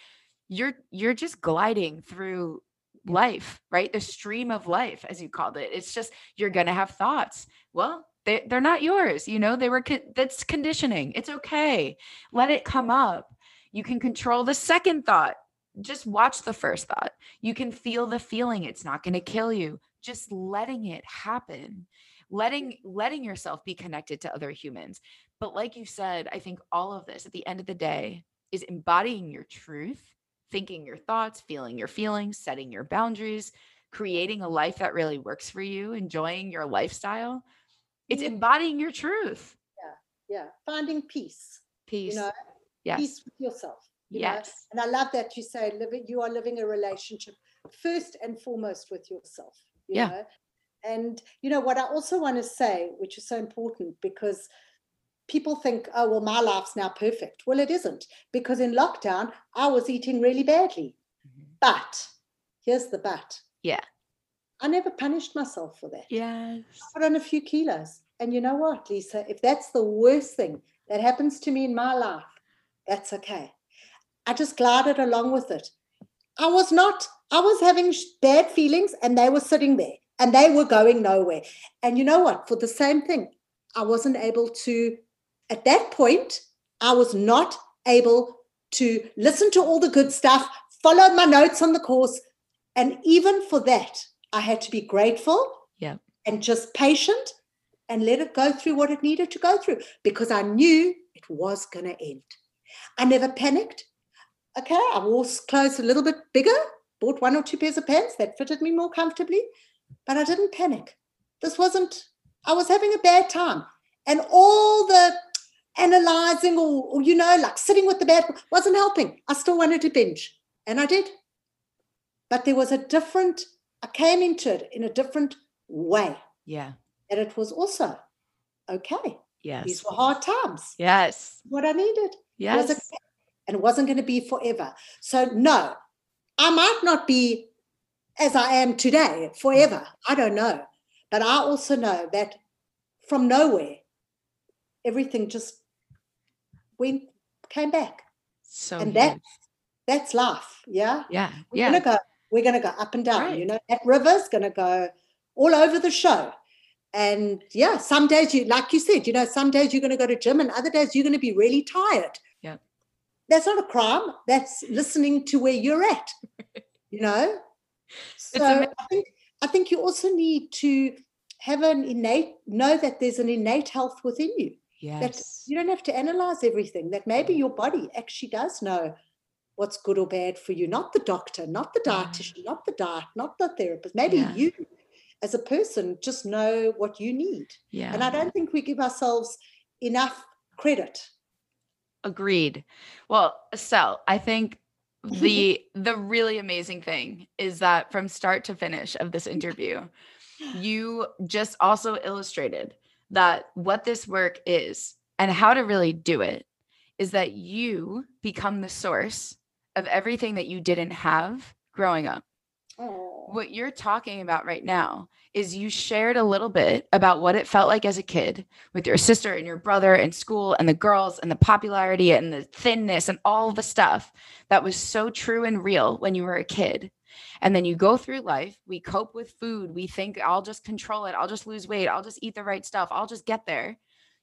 you're you're just gliding through life, right? The stream of life, as you called it. It's just you're gonna have thoughts. Well, they, they're not yours, you know. They were con- that's conditioning. It's okay. Let it come up. You can control the second thought just watch the first thought. You can feel the feeling. It's not going to kill you. Just letting it happen. Letting letting yourself be connected to other humans. But like you said, I think all of this at the end of the day is embodying your truth, thinking your thoughts, feeling your feelings, setting your boundaries, creating a life that really works for you, enjoying your lifestyle. It's mm-hmm. embodying your truth. Yeah. Yeah. Finding peace. Peace. You know, yes. peace with yourself yes. Know? And I love that you say living, you are living a relationship first and foremost with yourself. You yeah. Know? And you know what I also want to say, which is so important because people think, oh, well, my life's now perfect. Well, it isn't because in lockdown, I was eating really badly. Mm-hmm. But here's the but. Yeah. I never punished myself for that. Yes. I put on a few kilos. And you know what, Lisa? If that's the worst thing that happens to me in my life, that's okay. I just glided along with it. I was not, I was having bad feelings and they were sitting there and they were going nowhere. And you know what? For the same thing, I wasn't able to, at that point, I was not able to listen to all the good stuff, follow my notes on the course. And even for that, I had to be grateful yeah. and just patient and let it go through what it needed to go through because I knew it was going to end. I never panicked okay, I wore clothes a little bit bigger, bought one or two pairs of pants that fitted me more comfortably, but I didn't panic. This wasn't, I was having a bad time. And all the analyzing or, or you know, like sitting with the bad wasn't helping. I still wanted to binge, and I did. But there was a different, I came into it in a different way. Yeah. And it was also okay. Yes. These were hard times. Yes. What I needed. Yes. Was okay and it wasn't going to be forever. So, no, I might not be as I am today forever. I don't know. But I also know that from nowhere, everything just went came back. So and that that's life. Yeah. Yeah. We're yeah. gonna go, we're gonna go up and down. Right. You know, that river's gonna go all over the show. And yeah, some days you like you said, you know, some days you're gonna go to gym and other days you're gonna be really tired. Yeah. That's not a crime. That's listening to where you're at. you know? *laughs* So. I think I think you also need to have an innate know that there's an innate health within you that Yes. you don't have to analyze everything that maybe your body actually does know what's good or bad for you not the doctor not the Yeah. dietitian not the diet not the therapist maybe Yeah. you as a person just know what you need Yeah. and i don't think we give ourselves enough credit Agreed. Well, Estelle, I think the *laughs* the really amazing thing is that from start to finish of this interview, *gasps* you just also illustrated that what this work is and how to really do it is that you become the source of everything that you didn't have growing up. oh, What you're talking about right now is you shared a little bit about what it felt like as a kid with your sister and your brother and school and the girls and the popularity and the thinness and all the stuff that was so true and real when you were a kid. And then you go through life, we cope with food, we think I'll just control it, I'll just lose weight, I'll just eat the right stuff, I'll just get there.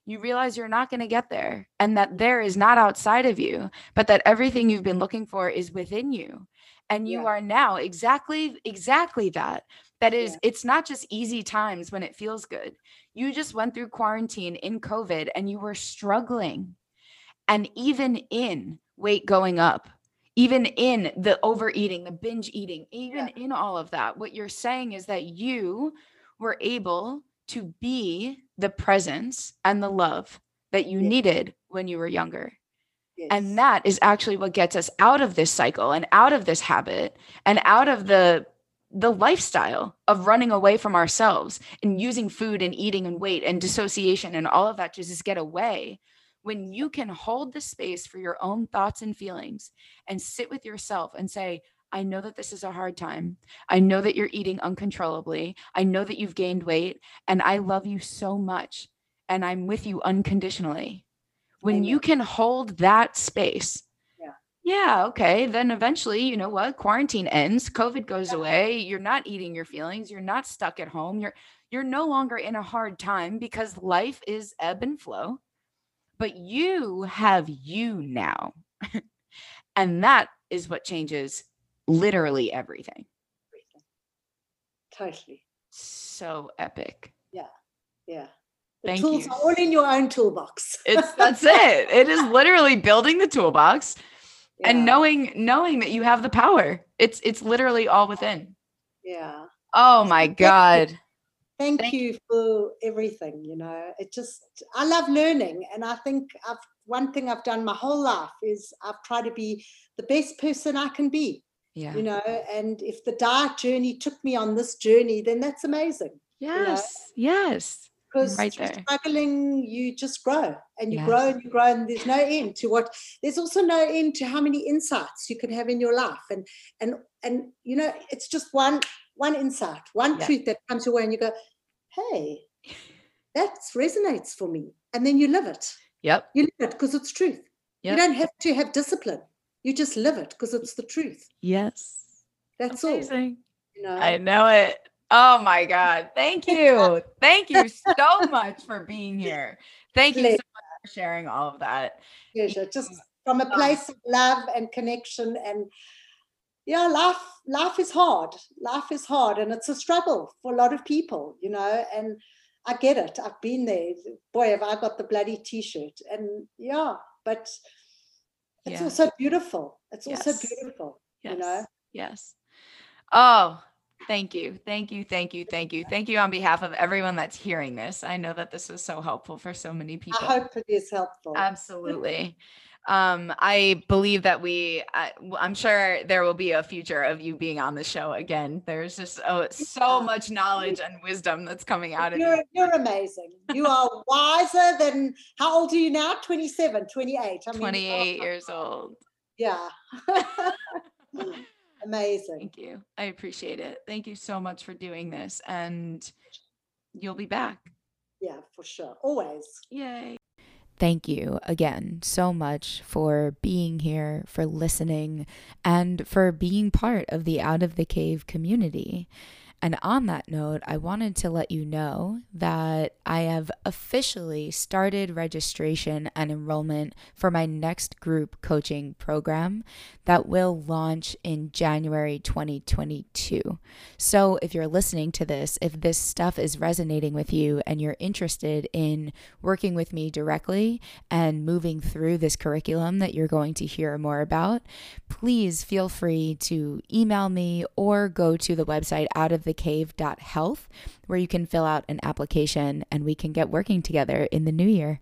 You realize you're not going to get there and that there is not outside of you, but that everything you've been looking for is within you. And you Yeah. are now exactly exactly that that is Yeah. it's not just easy times when it feels good you just went through quarantine in covid and you were struggling and even in weight going up even in the overeating the binge eating even in all of that what you're saying is that you were able to be the presence and the love that you Yeah. needed when you were younger yes. and that is actually what gets us out of this cycle and out of this habit and out of the the lifestyle of running away from ourselves and using food and eating and weight and dissociation and all of that to just get away when you can hold the space for your own thoughts and feelings and sit with yourself and say I know that this is a hard time. I know that you're eating uncontrollably. I know that you've gained weight and I love you so much and I'm with you unconditionally when you can hold that space. Yeah. yeah okay then eventually you know what quarantine ends covid goes Yeah. away you're not eating your feelings you're not stuck at home you're you're no longer in a hard time because life is ebb and flow. But you have you now. *laughs* And that is what changes literally everything. Totally. So epic. Yeah the Thank tools you. are all in your own toolbox. It's *laughs* that's it. It is literally building the toolbox and knowing knowing that you have the power. It's it's literally all within. Yeah. Oh my Thank you. god. Thank, Thank you for everything you know. It just i love learning and i think i've one thing i've done my whole life is i've tried to be the best person i can be yeah. you know. And if the diet journey took me on this journey then that's amazing yes yes because Right through struggling you just grow and you Yes. grow and you grow and there's no end to what there's also no end to how many insights you can have in your life and and and you know it's just one one insight one Yeah. truth that comes your way and you go hey that resonates for me and then you live it. Yep. You live it because it's truth. Yep. you don't have to have discipline. You just live it because it's the truth. Yes. That's all. Amazing. You know? I know it oh my god. Thank *laughs* you. Thank you so much for being *laughs* here. Thank you so much for sharing all of that. Pleasure. Just from a um, place of love and connection and yeah life life is hard. Life is hard and it's a struggle for a lot of people you know and i get it. I've been there. Boy have i got the bloody t-shirt. And yeah but it's Yeah. also beautiful. It's also beautiful yes you know. Yes. Oh thank you. Thank you thank you thank you. Thank you on behalf of everyone that's hearing this. I know that this was so helpful for so many people. i hope it is helpful. Absolutely. Um, I believe that we, I, am sure there will be a future of you being on the show again. There's just oh, so much knowledge and wisdom that's coming out of you're, you. you're amazing. You are wiser than how old are you now? 27 28 i mean 28 oh, years old. yeah *laughs* amazing Thank you. I appreciate it. Thank you so much for doing this. And you'll be back. Yeah, for sure. Always. Yay. Thank you again so much for being here, for listening, and for being part of the Out of the Cave community. And on that note, I wanted to let you know that I have officially started registration and enrollment for my next group coaching program that will launch in January 2022. So, if you're listening to this, if this stuff is resonating with you and you're interested in working with me directly and moving through this curriculum that you're going to hear more about, please feel free to email me or go to the website out of the thecave.health, where you can fill out an application and we can get working together in the new year.